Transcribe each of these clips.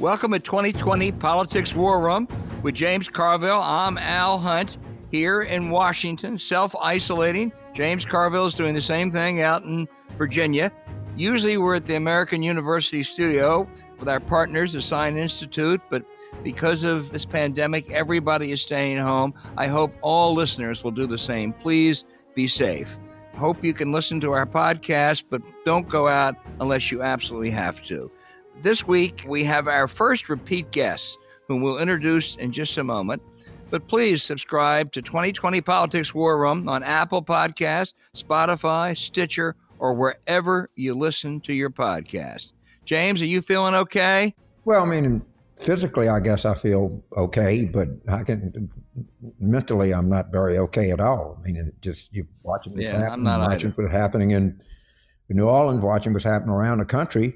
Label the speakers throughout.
Speaker 1: Welcome to 2020 Politics War Room with James Carville. I'm Al Hunt here in Washington, self isolating. James Carville is doing the same thing out in Virginia. Usually we're at the American University studio with our partners, the Sine Institute, but because of this pandemic, everybody is staying home. I hope all listeners will do the same. Please be safe. Hope you can listen to our podcast, but don't go out unless you absolutely have to. This week, we have our first repeat guest, whom we'll introduce in just a moment. But please subscribe to 2020 Politics War Room on Apple Podcasts, Spotify, Stitcher, or wherever you listen to your podcast. James, are you feeling okay?
Speaker 2: Well, I mean, physically, I guess I feel okay, but I can mentally, I'm not very okay at all. I mean, just you watching what's
Speaker 1: Yeah, not
Speaker 2: watching
Speaker 1: either.
Speaker 2: what's happening in New Orleans, watching what's happening around the country,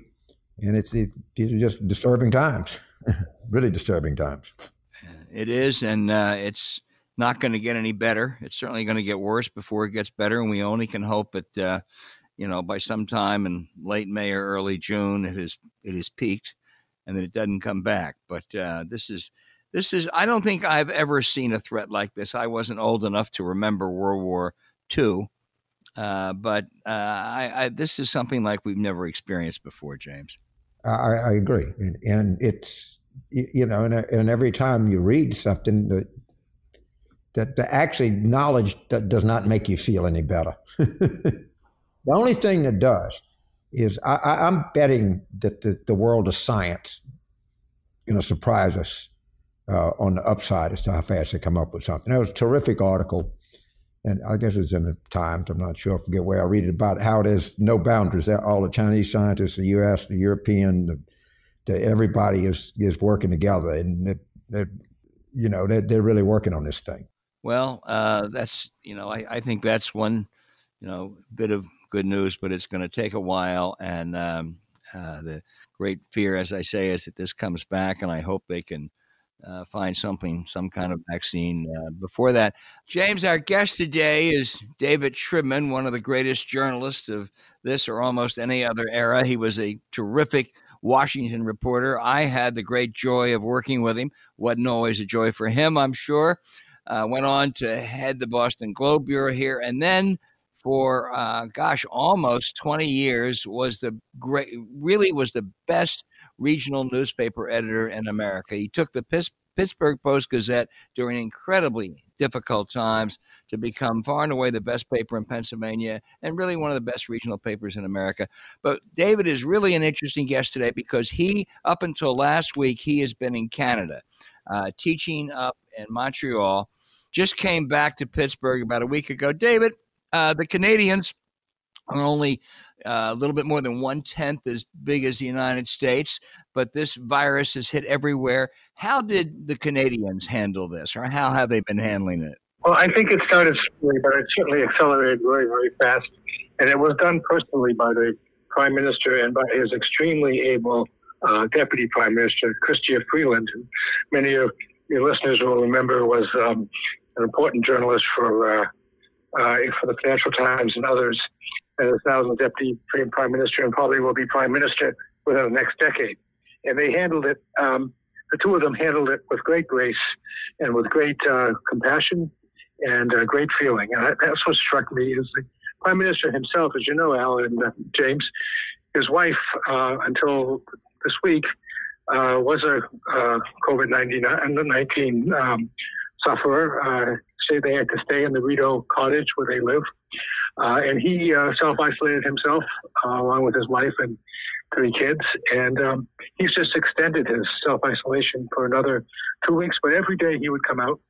Speaker 2: and it's it, these are just disturbing times, really disturbing times.
Speaker 1: It is, and uh, it's not going to get any better. It's certainly going to get worse before it gets better, and we only can hope that uh, you know by some time in late May or early June it is it is peaked, and that it doesn't come back. But uh, this is this is I don't think I've ever seen a threat like this. I wasn't old enough to remember World War II, uh, but uh, I, I, this is something like we've never experienced before, James.
Speaker 2: I, I agree, and, and it's you know, and, and every time you read something that that the actually knowledge does not make you feel any better. the only thing that does is I, I'm betting that the, the world of science going to surprise us uh, on the upside as to how fast they come up with something. That was a terrific article. And I guess it's in the Times. I'm not sure. I forget where I read it about how there's no boundaries. All the Chinese scientists, the U.S., the European, the, the, everybody is is working together, and that, that you know they're, they're really working on this thing.
Speaker 1: Well, uh, that's you know I, I think that's one you know bit of good news, but it's going to take a while, and um, uh, the great fear, as I say, is that this comes back, and I hope they can uh, find something, some kind of vaccine uh, before that. James, our guest today is David Shribman, one of the greatest journalists of this or almost any other era. He was a terrific Washington reporter. I had the great joy of working with him. Wasn't always a joy for him, I'm sure. Uh, went on to head the Boston Globe Bureau here, and then for uh, gosh, almost 20 years was the great, really was the best regional newspaper editor in America. He took the Pis- Pittsburgh Post Gazette during incredibly difficult times to become far and away the best paper in Pennsylvania and really one of the best regional papers in America. But David is really an interesting guest today because he, up until last week, he has been in Canada uh, teaching up in Montreal. Just came back to Pittsburgh about a week ago. David, uh, the Canadians are only uh, a little bit more than one tenth as big as the United States, but this virus has hit everywhere. How did the Canadians handle this, or how have they been handling it?
Speaker 3: Well, I think it started slowly, but it certainly accelerated very, very fast. And it was done personally by the Prime Minister and by his extremely able uh, Deputy Prime Minister, Chrystia Freeland, who many of your listeners will remember was um, an important journalist for, uh, uh, for the Financial Times and others, and is now the Deputy Prime Minister and probably will be Prime Minister within the next decade. And they handled it, um, the two of them handled it with great grace and with great uh, compassion and uh, great feeling. And that's what struck me is the Prime Minister himself, as you know, Alan and uh, James, his wife, uh, until this week, uh, was a uh, COVID 19 um, sufferer. Uh, say they had to stay in the Rideau cottage where they live. Uh, and he uh, self isolated himself uh, along with his wife and three kids. And um, he's just extended his self isolation for another two weeks. But every day he would come out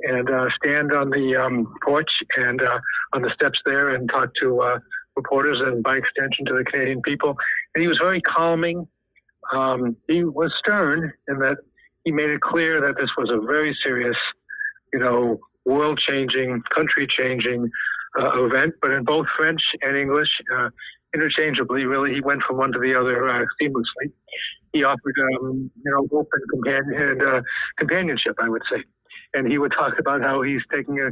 Speaker 3: and uh, stand on the um, porch and uh, on the steps there and talk to uh, reporters and by extension to the Canadian people. And he was very calming. Um, he was stern in that he made it clear that this was a very serious, you know, world changing, country changing uh, event, but in both French and English, uh, interchangeably, really, he went from one to the other uh, seamlessly. He offered, um, you know, open companion, and, uh, companionship, I would say and he would talk about how he's taking a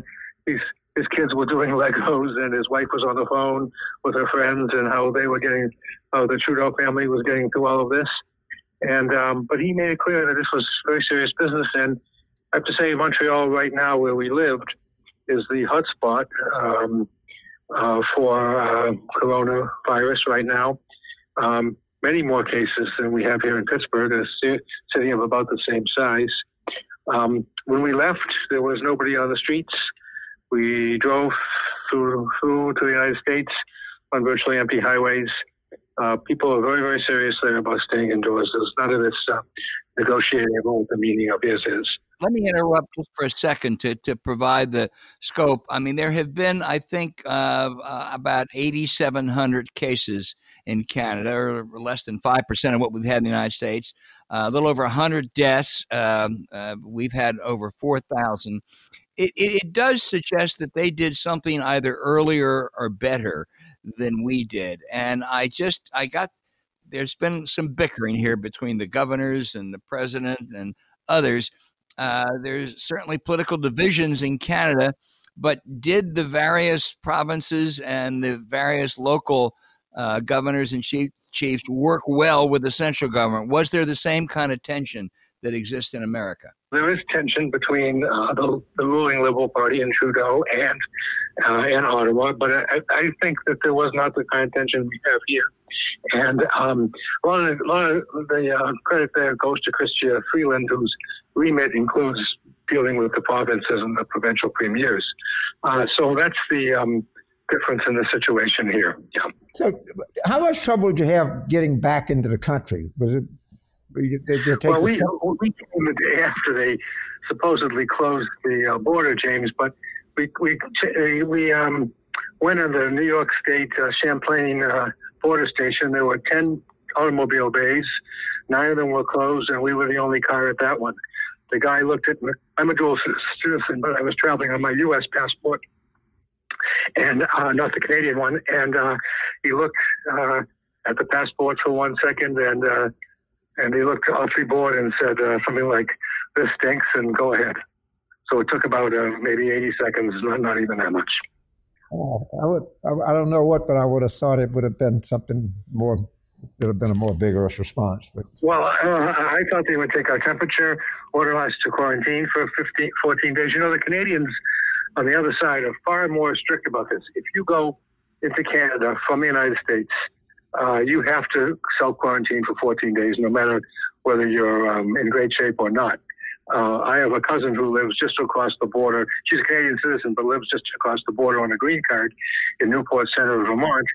Speaker 3: his his kids were doing Legos and his wife was on the phone with her friends and how they were getting how the Trudeau family was getting through all of this. And um, but he made it clear that this was very serious business. And I have to say, Montreal right now, where we lived, is the hotspot um, uh, for uh, coronavirus right now. Um, many more cases than we have here in Pittsburgh, a city of about the same size. Um, when we left, there was nobody on the streets. We drove through, through to the United States on virtually empty highways. Uh, people are very, very serious there about staying indoors. There's none of this uh, negotiating about what the meaning of this is.
Speaker 1: Let me interrupt just for a second to, to provide the scope. I mean, there have been, I think, uh, uh about 8,700 cases in Canada, or less than 5% of what we've had in the United States. Uh, a little over 100 deaths. Um, uh, we've had over 4,000. It, it, it, does suggest that they did something either earlier or better than we did. And I just, I got, there's been some bickering here between the governors and the president and others. Uh, there's certainly political divisions in Canada, but did the various provinces and the various local uh, governors and chief, chiefs work well with the central government? Was there the same kind of tension that exists in America?
Speaker 3: There is tension between uh, the, the, ruling Liberal Party and Trudeau and uh, and Ottawa, but I, I, think that there was not the kind of tension we have here. And um, a lot of, a lot of the uh, credit there goes to Chrystia Freeland, whose remit includes dealing with the provinces and the provincial premiers. Uh, so that's the um, difference in the situation here. Yeah.
Speaker 2: So, how much trouble did you have getting back into the country? Was it?
Speaker 3: Did you take well, we, we came the day after they supposedly closed the uh, border, James. But we we we um, went to the New York State uh, Champlain uh, border station. There were ten automobile bays. Nine of them were closed, and we were the only car at that one. The guy looked at me. I'm a dual citizen, but I was traveling on my U.S. passport and uh, not the Canadian one. And uh, he looked uh, at the passport for one second, and uh, and he looked the board and said uh, something like, "This stinks," and go ahead. So it took about uh, maybe 80 seconds, not not even that much.
Speaker 2: Oh, I would. I, I don't know what, but I would have thought it would have been something more it would have been a more vigorous response. But.
Speaker 3: Well, uh, I thought they would take our temperature, order us to quarantine for 15, 14 days. You know, the Canadians on the other side are far more strict about this. If you go into Canada from the United States, uh, you have to self quarantine for 14 days, no matter whether you're um, in great shape or not. Uh, I have a cousin who lives just across the border. She's a Canadian citizen, but lives just across the border on a green card in Newport Center, Vermont.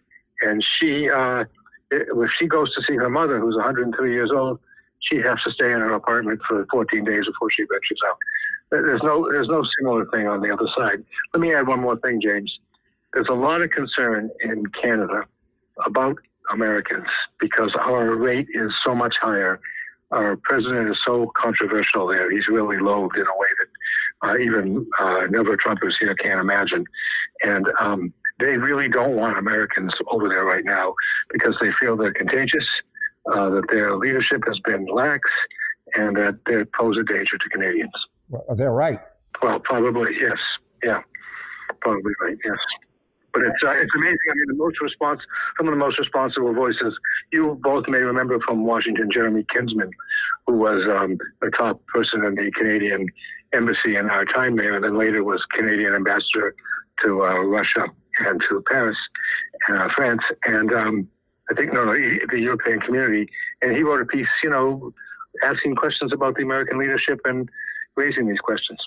Speaker 3: And she, uh, if she goes to see her mother, who's 103 years old, she has to stay in her apartment for 14 days before she ventures out. There's no there's no similar thing on the other side. Let me add one more thing, James. There's a lot of concern in Canada about Americans because our rate is so much higher. Our president is so controversial there. He's really loathed in a way that uh, even uh, never Trumpers here can't imagine. And um, they really don't want Americans over there right now because they feel they're contagious, uh, that their leadership has been lax, and that they pose a danger to Canadians.
Speaker 2: Well, they're right.
Speaker 3: Well, probably yes. Yeah, probably right. Yes. But it's uh, it's amazing. I mean, the most response, some of the most responsible voices you both may remember from Washington, Jeremy Kinsman, who was um, a top person in the Canadian embassy in our time there, and then later was Canadian ambassador to uh, Russia and to Paris, uh, France, and um, I think no, no, the European community. And he wrote a piece, you know, asking questions about the American leadership and raising these questions.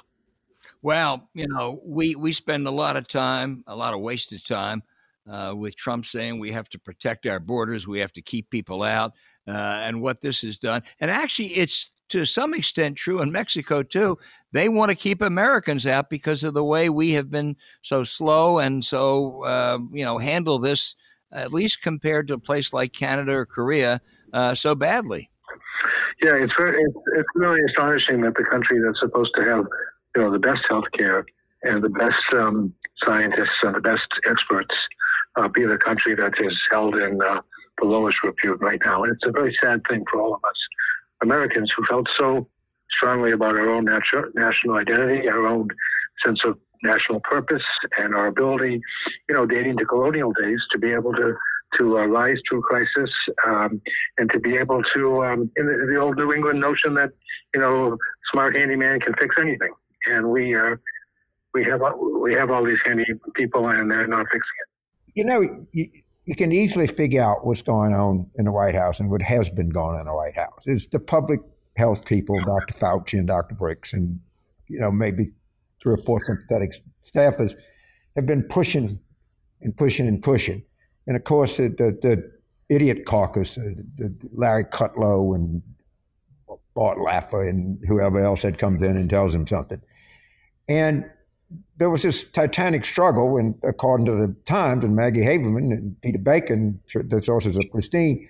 Speaker 1: Well, you know, we, we spend a lot of time, a lot of wasted time, uh, with Trump saying we have to protect our borders, we have to keep people out, uh, and what this has done. And actually, it's to some extent true in Mexico too. They want to keep Americans out because of the way we have been so slow and so uh, you know handle this, at least compared to a place like Canada or Korea, uh, so badly.
Speaker 3: Yeah, it's very, it's, it's really astonishing that the country that's supposed to have, you know, the best healthcare and the best um, scientists and the best experts uh, be the country that is held in uh, the lowest repute right now. And it's a very sad thing for all of us Americans who felt so strongly about our own natu- national identity, our own sense of national purpose, and our ability, you know, dating to colonial days, to be able to to uh, rise through crisis um, and to be able to, um, in the, the, old New England notion that, you know, smart handyman can fix anything. And we, uh, we have we have all these handy people and they're not fixing it.
Speaker 2: You know, you, you can easily figure out what's going on in the White House and what has been going on in the White House. It's the public health people, Dr. Fauci and Dr. Birx, and you know maybe three or four sympathetic staffers have been pushing and pushing and pushing. And of course, the, the, the idiot caucus, uh, the Larry Kudlow and Art Laffer and whoever else that comes in and tells him something. And there was this titanic struggle, and according to the Times and Maggie Haberman and Peter Baker, the sources are pristine.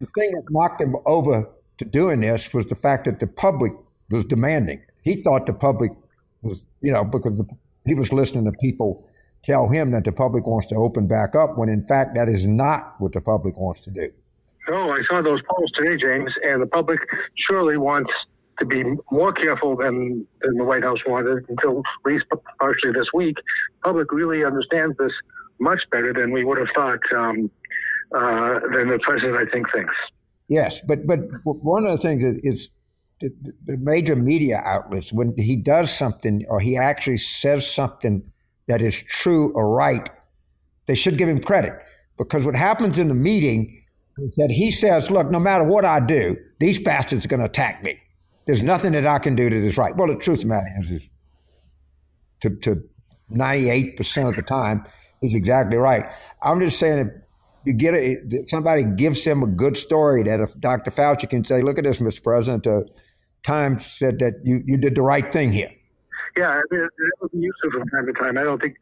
Speaker 2: The thing that knocked him over to doing this was the fact that the public was demanding. He thought the public was, you know, because the, he was listening to people tell him that the public wants to open back up, when in fact that is not what the public wants to do.
Speaker 3: No, I saw those polls today, James, and the public surely wants to be more careful than, than the White House wanted until at least partially this week. Public really understands this much better than we would have thought, um, uh, than the president, I think, thinks.
Speaker 2: Yes, but but one of the things is the, the major media outlets when he does something or he actually says something that is true or right, they should give him credit because what happens in the meeting is that he says, "Look, no matter what I do, these bastards are going to attack me. There's nothing that I can do that is right." Well, the truth of the matter is, is to, to 98% of the time, he's exactly right. I'm just saying if you get somebody gives him a good story that if Dr. Fauci can say, look at this, Mr. President, uh, Times said that you, you did the right thing here.
Speaker 3: Yeah, it would be useful from time to time. I don't think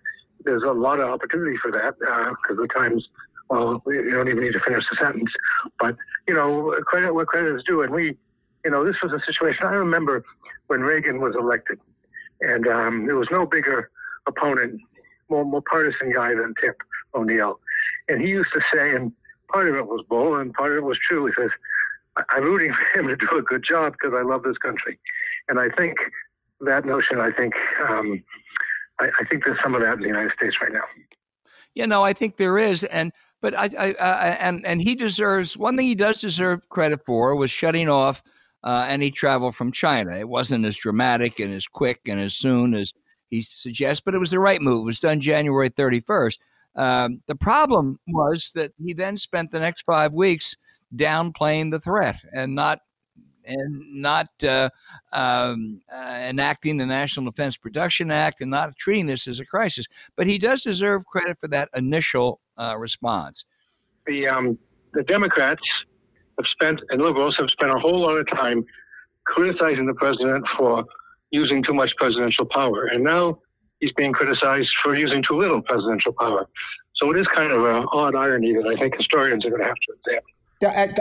Speaker 3: there's a lot of opportunity for that because uh, the Times, well, you don't even need to finish the sentence. But, you know, credit where credit is due. And we, you know, this was a situation. I remember when Reagan was elected, and um, there was no bigger opponent, more, more partisan guy than Tip O'Neill. And he used to say, and part of it was bull and part of it was true. He says, I'm rooting for him to do a good job because I love this country. And I think that notion, I think, um, I, I, think there's some of that in the United States right now.
Speaker 1: You know, I think there is. And, but I, I uh, and, and he deserves, one thing he does deserve credit for was shutting off uh, any travel from China. It wasn't as dramatic and as quick and as soon as he suggests, but it was the right move. It was done January 31st. Um, the problem was that he then spent the next five weeks downplaying the threat and not and not uh, um, uh, enacting the National Defense Production Act and not treating this as a crisis. But he does deserve credit for that initial uh, response.
Speaker 3: The um, the Democrats have spent and liberals have spent a whole lot of time criticizing the president for using too much presidential power, and now he's being criticized for using too little presidential power. So it is kind of an odd irony that I think historians are going to have to
Speaker 2: examine.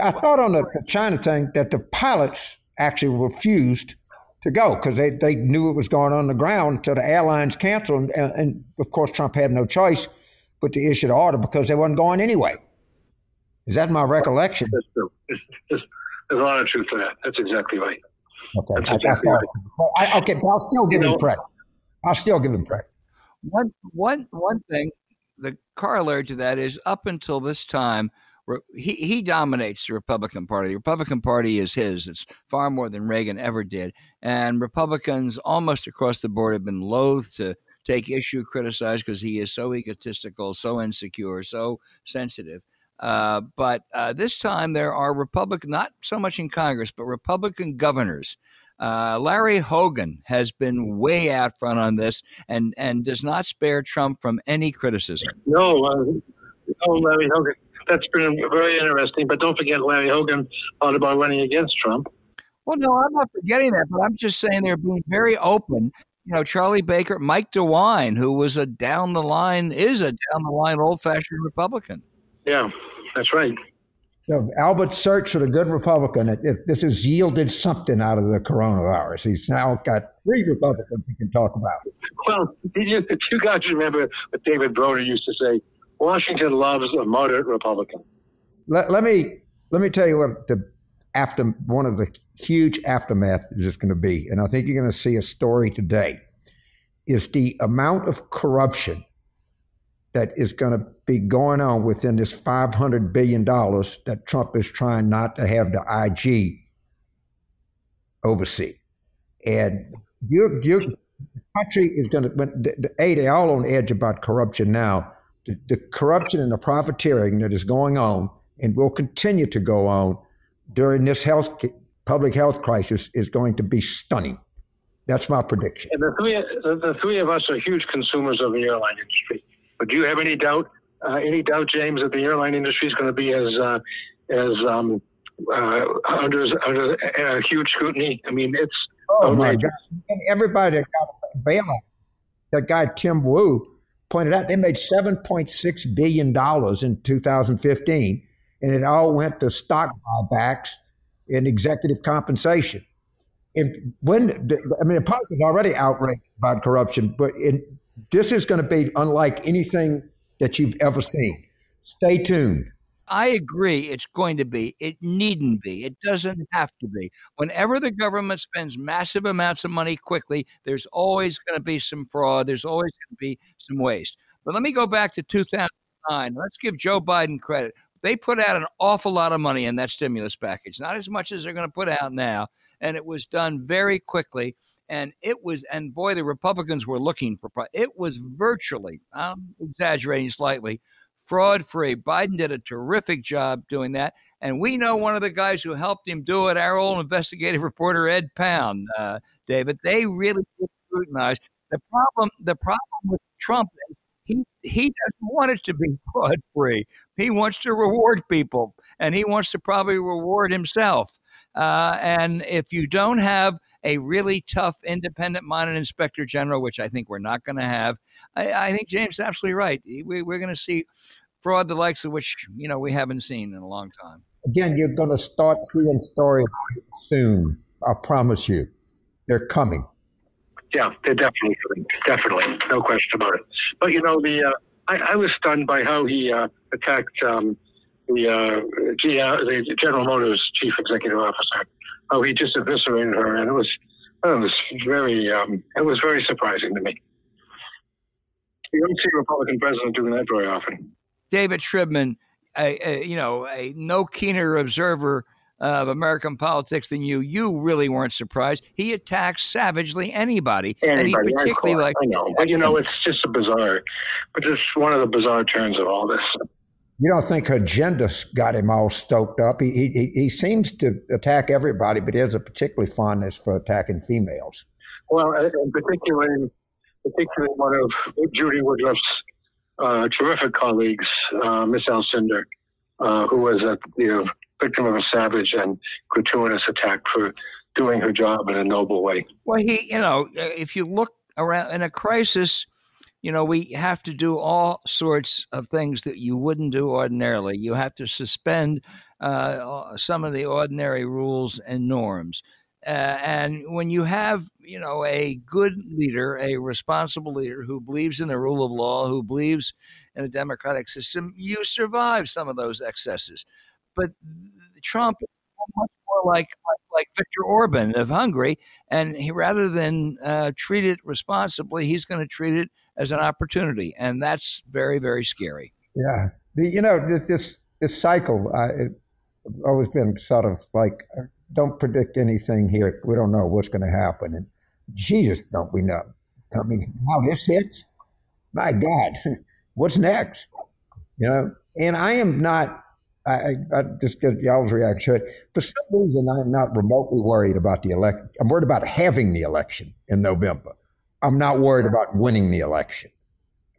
Speaker 2: I, I thought on the, China thing that the pilots actually refused to go because they, they knew it was going on the ground. So the airlines canceled. And, and, of course, Trump had no choice but to issue the order because they wasn't going anyway. Is that my recollection?
Speaker 3: That's true. There's, there's, there's a lot of truth to that. That's exactly right.
Speaker 2: Okay. That's exactly I, I right. I, okay, but I'll still give you him know, credit. I'll still give him credit.
Speaker 1: One, one, one thing, the corollary to that is up until this time, he, he dominates the Republican Party. The Republican Party is his. It's far more than Reagan ever did. And Republicans almost across the board have been loath to take issue, criticize because he is so egotistical, so insecure, so sensitive. Uh, but uh, this time there are Republican, not so much in Congress, but Republican governors uh, Larry Hogan has been way out front on this and, and does not spare Trump from any criticism.
Speaker 3: No, uh, no, Larry Hogan. That's been very interesting. But don't forget, Larry Hogan thought about running against Trump.
Speaker 1: Well, no, I'm not forgetting that, but I'm just saying they're being very open. You know, Charlie Baker, Mike DeWine, who was a down the line, is a down the line old fashioned Republican.
Speaker 3: Yeah, that's right.
Speaker 2: So Albert search for the good Republican, it, it, this has yielded something out of the coronavirus. He's now got three Republicans we can talk about.
Speaker 3: Well, you, you guys remember what David Broder used to say, Washington loves a moderate Republican.
Speaker 2: Let, let me let me tell you what the after one of the huge aftermath is going to be, and I think you're going to see a story today. Is the amount of corruption that is going to be going on within this $500 billion that Trump is trying not to have the IG oversee. And your, your country is going to, the, the, A, they're all on edge about corruption now. The, the corruption and the profiteering that is going on and will continue to go on during this health public health crisis is going to be stunning. That's my prediction.
Speaker 3: And the three, the three of us are huge consumers of the airline industry. But do you have any doubt, uh, any doubt, James, that the airline industry is going to be as uh, as um, uh, under under uh, huge scrutiny? I mean, it's
Speaker 2: oh my god! And everybody that got a bailout, that guy Tim Wu pointed out, they made seven point six billion dollars in 2015, and it all went to stock buybacks and executive compensation. And when I mean, the public is already outraged about corruption, but in, this is going to be unlike anything that you've ever seen. Stay tuned.
Speaker 1: I agree. It's going to be. It needn't be. It doesn't have to be. Whenever the government spends massive amounts of money quickly, there's always going to be some fraud. There's always going to be some waste. But let me go back to 2009. Let's give Joe Biden credit. They put out an awful lot of money in that stimulus package, not as much as they're going to put out now. And it was done very quickly and it was and boy the republicans were looking for it was virtually i'm exaggerating slightly fraud free. Biden did a terrific job doing that and we know one of the guys who helped him do it our old investigative reporter ed pound uh, david they really scrutinized the problem the problem with trump is he he doesn't want it to be fraud free. He wants to reward people and he wants to probably reward himself. Uh, and if you don't have a really tough, independent minded inspector general, which I think we're not going to have. I, I, think James is absolutely right. We, we're going to see fraud the likes of which you know we haven't seen in a long time.
Speaker 2: Again, you're going to start seeing stories soon. I promise you, they're coming.
Speaker 3: Yeah, they're definitely coming. Definitely, no question about it. But you know, the uh, I, I, was stunned by how he uh, attacked um, the, uh, G- the General Motors chief executive officer oh, he just eviscerated her, and it was it was very um, it was very surprising to me. You don't see a Republican president doing that very often.
Speaker 1: David Shribman, a, a you know a no keener observer of American politics than you, you really weren't surprised. He attacks savagely anybody,
Speaker 3: anybody and
Speaker 1: he particularly
Speaker 3: like. I know, but you know, it's just a bizarre, but just one of the bizarre turns of all this
Speaker 2: you don't think her agenda got him all stoked up. He, he, he seems to attack everybody, but he has a particular fondness for attacking females.
Speaker 3: Well, and particularly, particularly one of Judy Woodruff's uh, terrific colleagues, uh, Miss Alcindor, uh, who was a you know, victim of a savage and gratuitous attack for doing her job in a noble way.
Speaker 1: Well, he, you know, if you look around in a crisis, you know, we have to do all sorts of things that you wouldn't do ordinarily. You have to suspend uh, some of the ordinary rules and norms. Uh, and when you have, you know, a good leader, a responsible leader who believes in the rule of law, who believes in a democratic system, you survive some of those excesses. But Trump is much more like, like, like Viktor Orban of Hungary, and he, rather than uh, treat it responsibly, he's going to treat it as an opportunity, and that's very very scary.
Speaker 2: Yeah, the, you know this this cycle. I, it's always been sort of like uh, don't predict anything here. We don't know what's going to happen, and Jesus, don't we know? I mean, how this hits, my God, what's next? You know, and I am not. I, I just get y'all's reaction. For some reason, I'm not remotely worried about the election. I'm worried about having the election in November. I'm not worried about winning the election.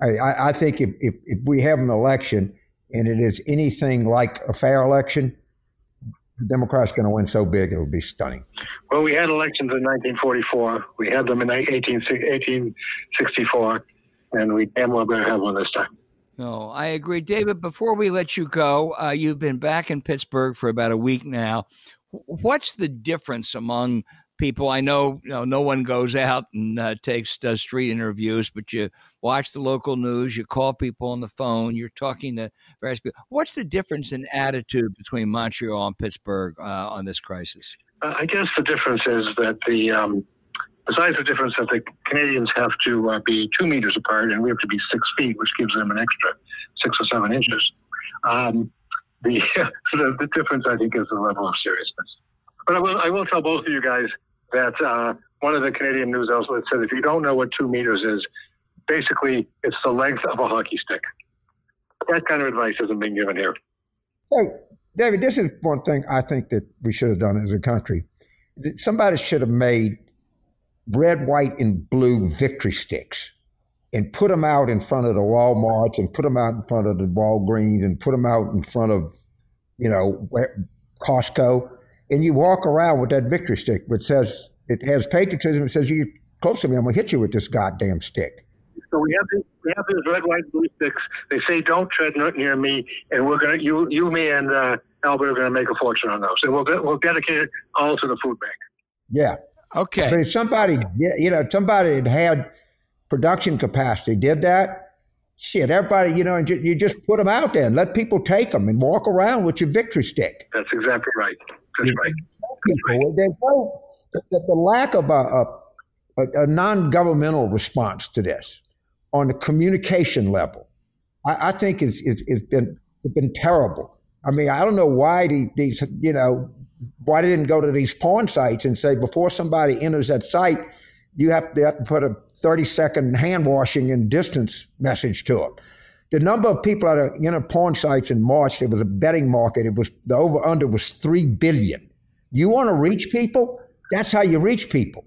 Speaker 2: I, I, I think if, if, if, we have an election and it is anything like a fair election, the Democrats going to win so big it'll be stunning.
Speaker 3: Well, we had elections in 1944. We had them in 18, 1864, and we damn well better have one this time.
Speaker 1: No, I agree. David, before we let you go, uh, you've been back in Pittsburgh for about a week now. What's the difference among people. I know, you know, no one goes out and uh, takes does street interviews, but you watch the local news, you call people on the phone, you're talking to various people. What's the difference in attitude between Montreal and Pittsburgh uh, on this crisis?
Speaker 3: Uh, I guess the difference is that the um, besides the difference that the Canadians have to uh, be two meters apart and we have to be six feet, which gives them an extra six or seven inches. Um, the, the, the difference, I think, is the level of seriousness. But I will, I will tell both of you guys that uh, one of the Canadian news outlets said if you don't know what two meters is, basically it's the length of a hockey stick. That kind of advice isn't being given here.
Speaker 2: So, David, this is one thing I think that we should have done as a country. Somebody should have made red, white, and blue victory sticks and put them out in front of the Walmarts and put them out in front of the Walgreens and put them out in front of, you know, Costco. And you walk around with that victory stick, which says, it has patriotism. It says, you close to me, I'm going to hit you with this goddamn stick.
Speaker 3: So we have these, we have these red, white, blue sticks. They say, "Don't tread near me," and we're gonna you, you, me, and uh, Albert are gonna make a fortune on those, and we'll we'll dedicate it all to the food bank.
Speaker 2: Yeah.
Speaker 1: Okay.
Speaker 2: But if somebody, you know, somebody had had production capacity, did that, shit, everybody, you know, and you just put them out there and let people take them and walk around with your victory stick.
Speaker 3: That's exactly right. Right.
Speaker 2: People, there's no the, the lack of a, a, a non-governmental response to this on the communication level, I, I think it's, it's, it's been it's been terrible. I mean, I don't know why the, these, you know, why they didn't go to these porn sites and say before somebody enters that site, you have to, have to put a 30 second hand washing and distance message to them. The number of people at you know porn sites in March, it was a betting market. It was the over under was three billion. You want to reach people? That's how you reach people.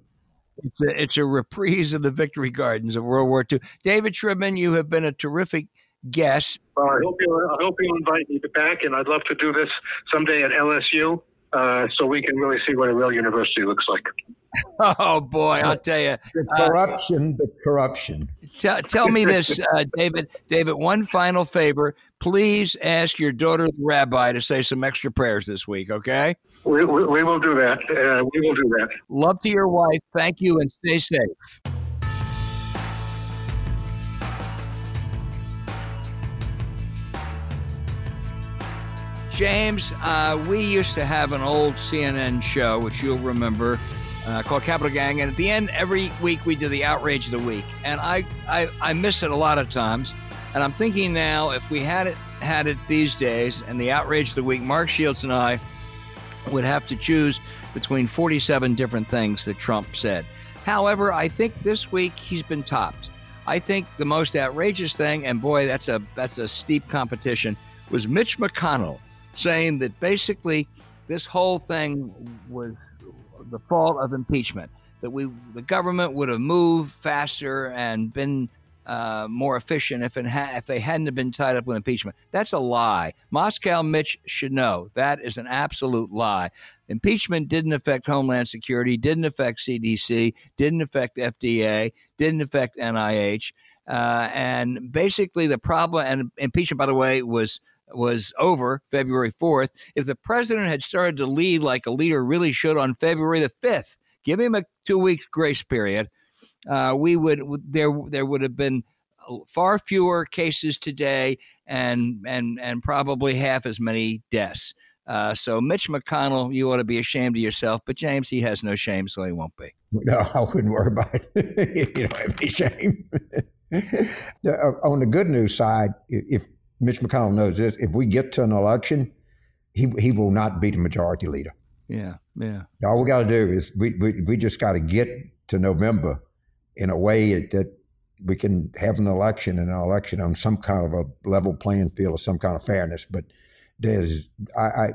Speaker 1: It's a, it's a reprise of the victory gardens of World War II. David Shribman, you have been a terrific guest.
Speaker 3: Well, I hope you I hope you invite me back, and I'd love to do this someday at LSU, uh, so we can really see what a real university looks like.
Speaker 1: Oh boy, I'll tell you,
Speaker 2: the corruption, uh, the corruption.
Speaker 1: T- tell me this, uh, David. David, one final favor. Please ask your daughter, the rabbi, to say some extra prayers this week. Okay?
Speaker 3: We, we, we will do that. Uh, we will do that.
Speaker 1: Love to your wife. Thank you, and stay safe. James, uh, we used to have an old CNN show, which you'll remember, uh, called Capital Gang. And at the end, every week we do the outrage of the week. And I, I, I miss it a lot of times. And I'm thinking now, if we had it had it these days, and the outrage of the week, Mark Shields and I would have to choose between 47 different things that Trump said. However, I think this week he's been topped. I think the most outrageous thing, and boy, that's a that's a steep competition, was Mitch McConnell saying that basically this whole thing was the fault of impeachment. That we the government would have moved faster and been uh, more efficient if it ha- if they hadn't been tied up with impeachment. That's a lie. Moscow Mitch should know that is an absolute lie. Impeachment didn't affect Homeland Security, didn't affect CDC, didn't affect FDA, didn't affect NIH, uh, and basically the problem. And impeachment, by the way, was was over February 4th. If the president had started to lead like a leader really should on February the 5th, give him a two week grace period uh, we would there there would have been far fewer cases today and and and probably half as many deaths. Uh, so Mitch McConnell, you ought to be ashamed of yourself. But James, he has no shame, so he won't be.
Speaker 2: No, I wouldn't worry about it. you don't have any shame. Uh, on the good news side, if Mitch McConnell knows this, if we get to an election, he he will not be the majority leader.
Speaker 1: Yeah, yeah.
Speaker 2: All we got to do is we, we we just got to get to November in a way that we can have an election and an election on some kind of a level playing field or some kind of fairness. But there's, I, I,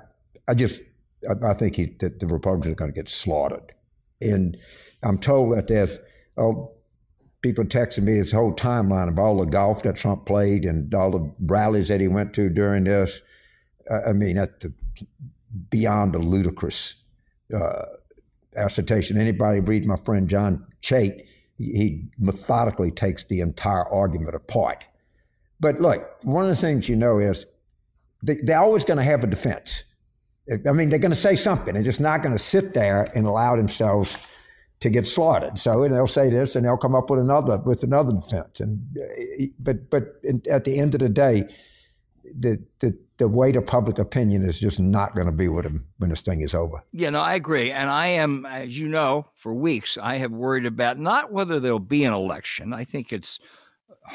Speaker 2: I just, I, I think he, that the Republicans are going to get slaughtered. And I'm told that there's, oh, people texting me this whole timeline of all the golf that Trump played and all the rallies that he went to during this. I mean, that's beyond a ludicrous uh, assertion. Anybody read my friend John Chait? he methodically takes the entire argument apart. But look, one of the things you know is they, they're always going to have a defense. I mean, they're going to say something. They're just not going to sit there and allow themselves to get slaughtered. So and they'll say this, and they'll come up with another with another defense. And eh, but but at the end of the day, the, the the weight of public opinion is just not going to be with him when this thing is over.
Speaker 1: Yeah, no, I agree, and I am, as you know, for weeks I have worried about not whether there'll be an election. I think it's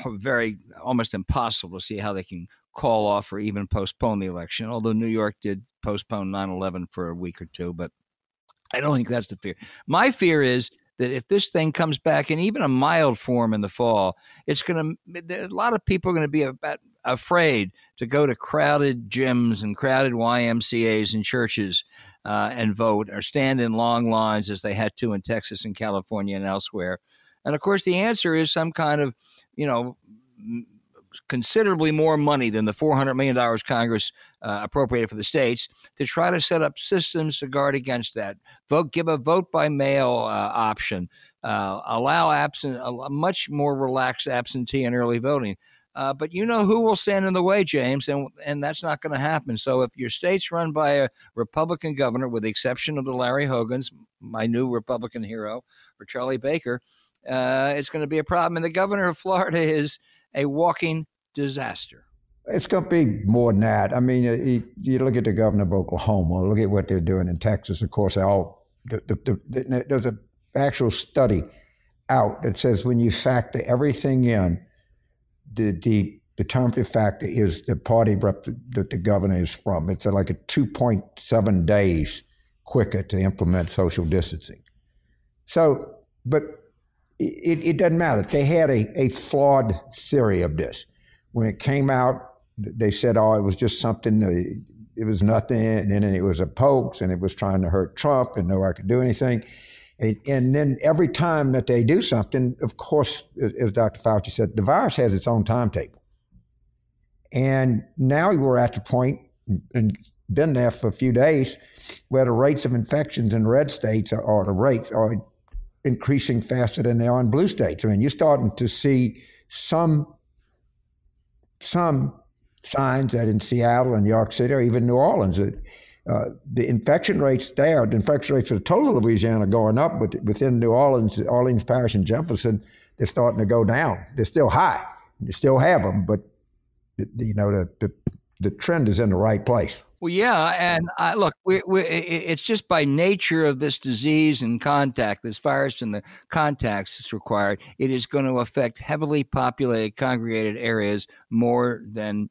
Speaker 1: uh, very almost impossible to see how they can call off or even postpone the election. Although New York did postpone 9/11 for a week or two, but I don't think that's the fear. My fear is that if this thing comes back in even a mild form in the fall, it's going to, a lot of people are going to be about, afraid to go to crowded gyms and crowded YMCAs and churches uh, and vote or stand in long lines as they had to in Texas and California and elsewhere. And of course, the answer is some kind of, you know, considerably more money than the $400 million Congress uh, appropriated for the states to try to set up systems to guard against that. Vote, give a vote by mail uh, option, uh, allow absent, a much more relaxed absentee and early voting. Uh, but you know who will stand in the way, James, and and that's not going to happen. So if your state's run by a Republican governor, with the exception of the Larry Hogans, my new Republican hero, or Charlie Baker, uh, it's going to be a problem. And the governor of Florida is a walking disaster.
Speaker 2: It's going to be more than that. I mean, you, you look at the governor of Oklahoma, look at what they're doing in Texas. Of course, all the, the, the, there's an actual study out that says when you factor everything in, the the determinative factor is the party rep that the governor is from. It's like a 2.7 days quicker to implement social distancing. So, but it, it doesn't matter. They had a, a flawed theory of this. When it came out, they said, oh, it was just something, it was nothing, and then it was a hoax, and it was trying to hurt Trump, and nobody could do anything. And, and then every time that they do something, of course, as Dr. Fauci said, the virus has its own timetable. And now we're at the point, and been there for a few days, where the rates of infections in red states are, or the rates are increasing faster than they are in blue states. I mean, you're starting to see some some signs that in Seattle and New York City or even New Orleans, uh, the infection rates there, the infection rates for the total Louisiana are going up, but within New Orleans, Orleans Parish and Jefferson, they're starting to go down. They're still high. You still have them, but you know the, the the trend is in the right place.
Speaker 1: Well, yeah, and I, look, we, we, it's just by nature of this disease and contact, this virus and the contacts that's required, it is going to affect heavily populated, congregated areas more than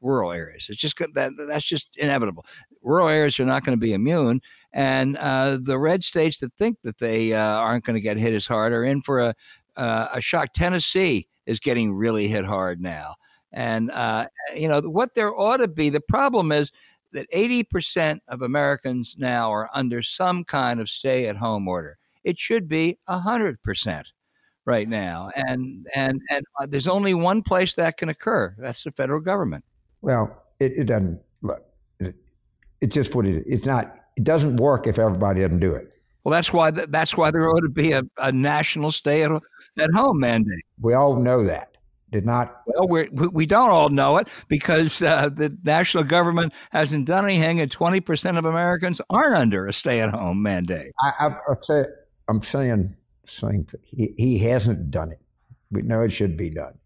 Speaker 1: rural areas. It's just that that's just inevitable. Rural areas are not going to be immune, and uh, the red states that think that they uh, aren't going to get hit as hard are in for a uh, a shock. Tennessee is getting really hit hard now, and uh, you know what there ought to be. The problem is that 80% of Americans now are under some kind of stay at home order. It should be 100% right now. And, and, and uh, there's only one place that can occur that's the federal government.
Speaker 2: Well, it, it doesn't look, it, it's just what it, it's not, it doesn't work if everybody doesn't do it.
Speaker 1: Well, that's why that's why there ought to be a, a national stay at, at home mandate.
Speaker 2: We all know that did not.
Speaker 1: Well, we're, we don't all know it because uh, the national government hasn't done anything, and 20% of Americans aren't under a stay at home mandate.
Speaker 2: I, I, I I'm saying, saying he, he hasn't done it. We know it should be done.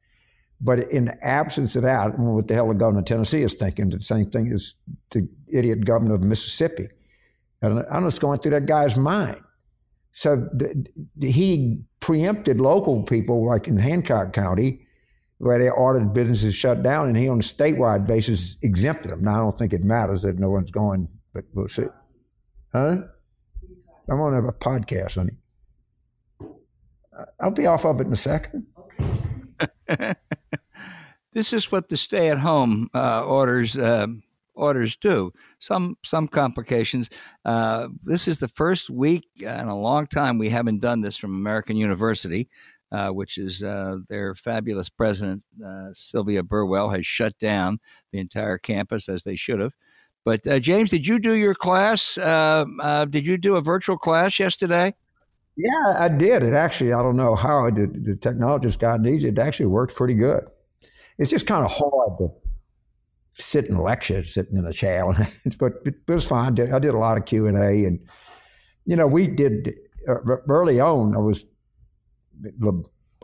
Speaker 2: But in absence of that, what the hell the governor of Tennessee is thinking, the same thing as the idiot governor of Mississippi. And I'm just going through that guy's mind. So the, the, he preempted local people, like in Hancock County, where they ordered businesses shut down, and he on a statewide basis exempted them. Now I don't think it matters that no one's going, but we'll see. Huh? I'm going to have a podcast, honey. I'll be off of it in a second.
Speaker 1: Okay. this is what the stay-at-home uh, orders uh, orders do. Some some complications. Uh, this is the first week in a long time we haven't done this from American University uh, which is uh, their fabulous president, uh, Sylvia Burwell, has shut down the entire campus as they should have. But uh, James, did you do your class? Uh, uh, did you do a virtual class yesterday?
Speaker 2: Yeah, I did. It actually, I don't know how did, the technologist God needs it. Actually worked pretty good. It's just kind of hard to sit and lecture, sitting in a chair, but it was fine. I did a lot of Q and A, and you know, we did early on. I was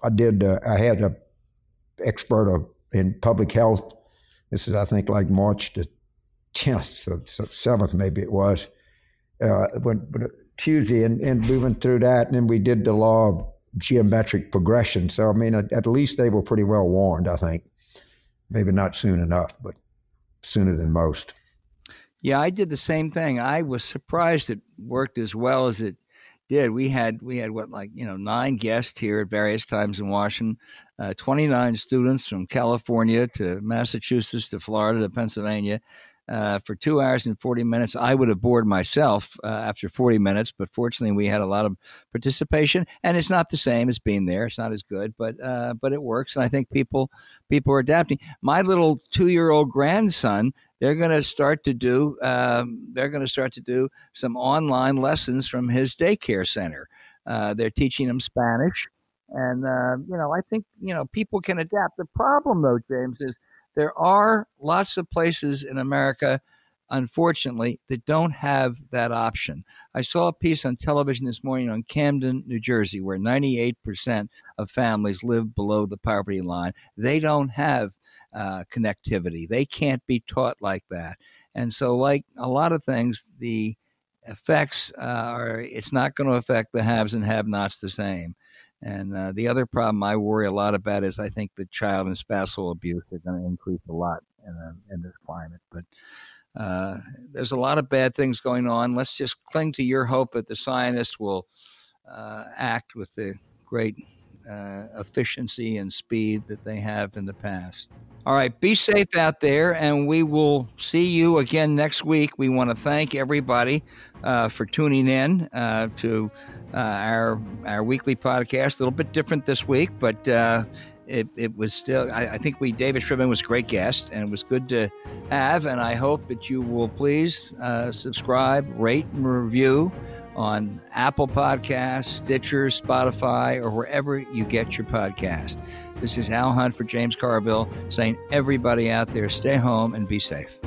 Speaker 2: I did. Uh, I had a expert in public health This is, I think, like March the 10th, or 7th, maybe it was, uh, when, Tuesday. And, and we went through that, and then we did the law of geometric progression. So, I mean, at, at least they were pretty well warned, I think. Maybe not soon enough, but sooner than most.
Speaker 1: Yeah, I did the same thing. I was surprised it worked as well as it did. We had we had what like you know nine guests here at various times in Washington, uh, twenty nine students from California to Massachusetts to Florida to Pennsylvania. Uh, for two hours and 40 minutes. I would have bored myself uh, after 40 minutes, but fortunately, we had a lot of participation. And it's not the same as being there; it's not as good, but uh, but it works. And I think people people are adapting. My little two year old grandson they're going to start to do um, they're going to start to do some online lessons from his daycare center. Uh, they're teaching him Spanish, and uh, you know I think you know people can adapt. The problem though, James, is there are lots of places in America. Unfortunately, that don't have that option. I saw a piece on television this morning on Camden, New Jersey, where 98% of families live below the poverty line. They don't have uh, connectivity. They can't be taught like that. And so, like a lot of things, the effects uh, are it's not going to affect the haves and have nots the same. And uh, the other problem I worry a lot about is I think the child and spousal abuse are going to increase a lot in, a, in this climate. But uh, there's a lot of bad things going on. Let's just cling to your hope that the scientists will uh, act with the great uh, efficiency and speed that they have in the past. All right, be safe out there, and we will see you again next week. We want to thank everybody uh, for tuning in uh, to uh, our our weekly podcast. A little bit different this week, but uh, it, it was still. I, I, think we David Shribman was a great guest, and it was good to have. And I hope that you will please uh, subscribe, rate, and review on Apple Podcasts, Stitcher, Spotify, or wherever you get your podcast. This is Al Hunt for James Carville saying, everybody out there, stay home and be safe.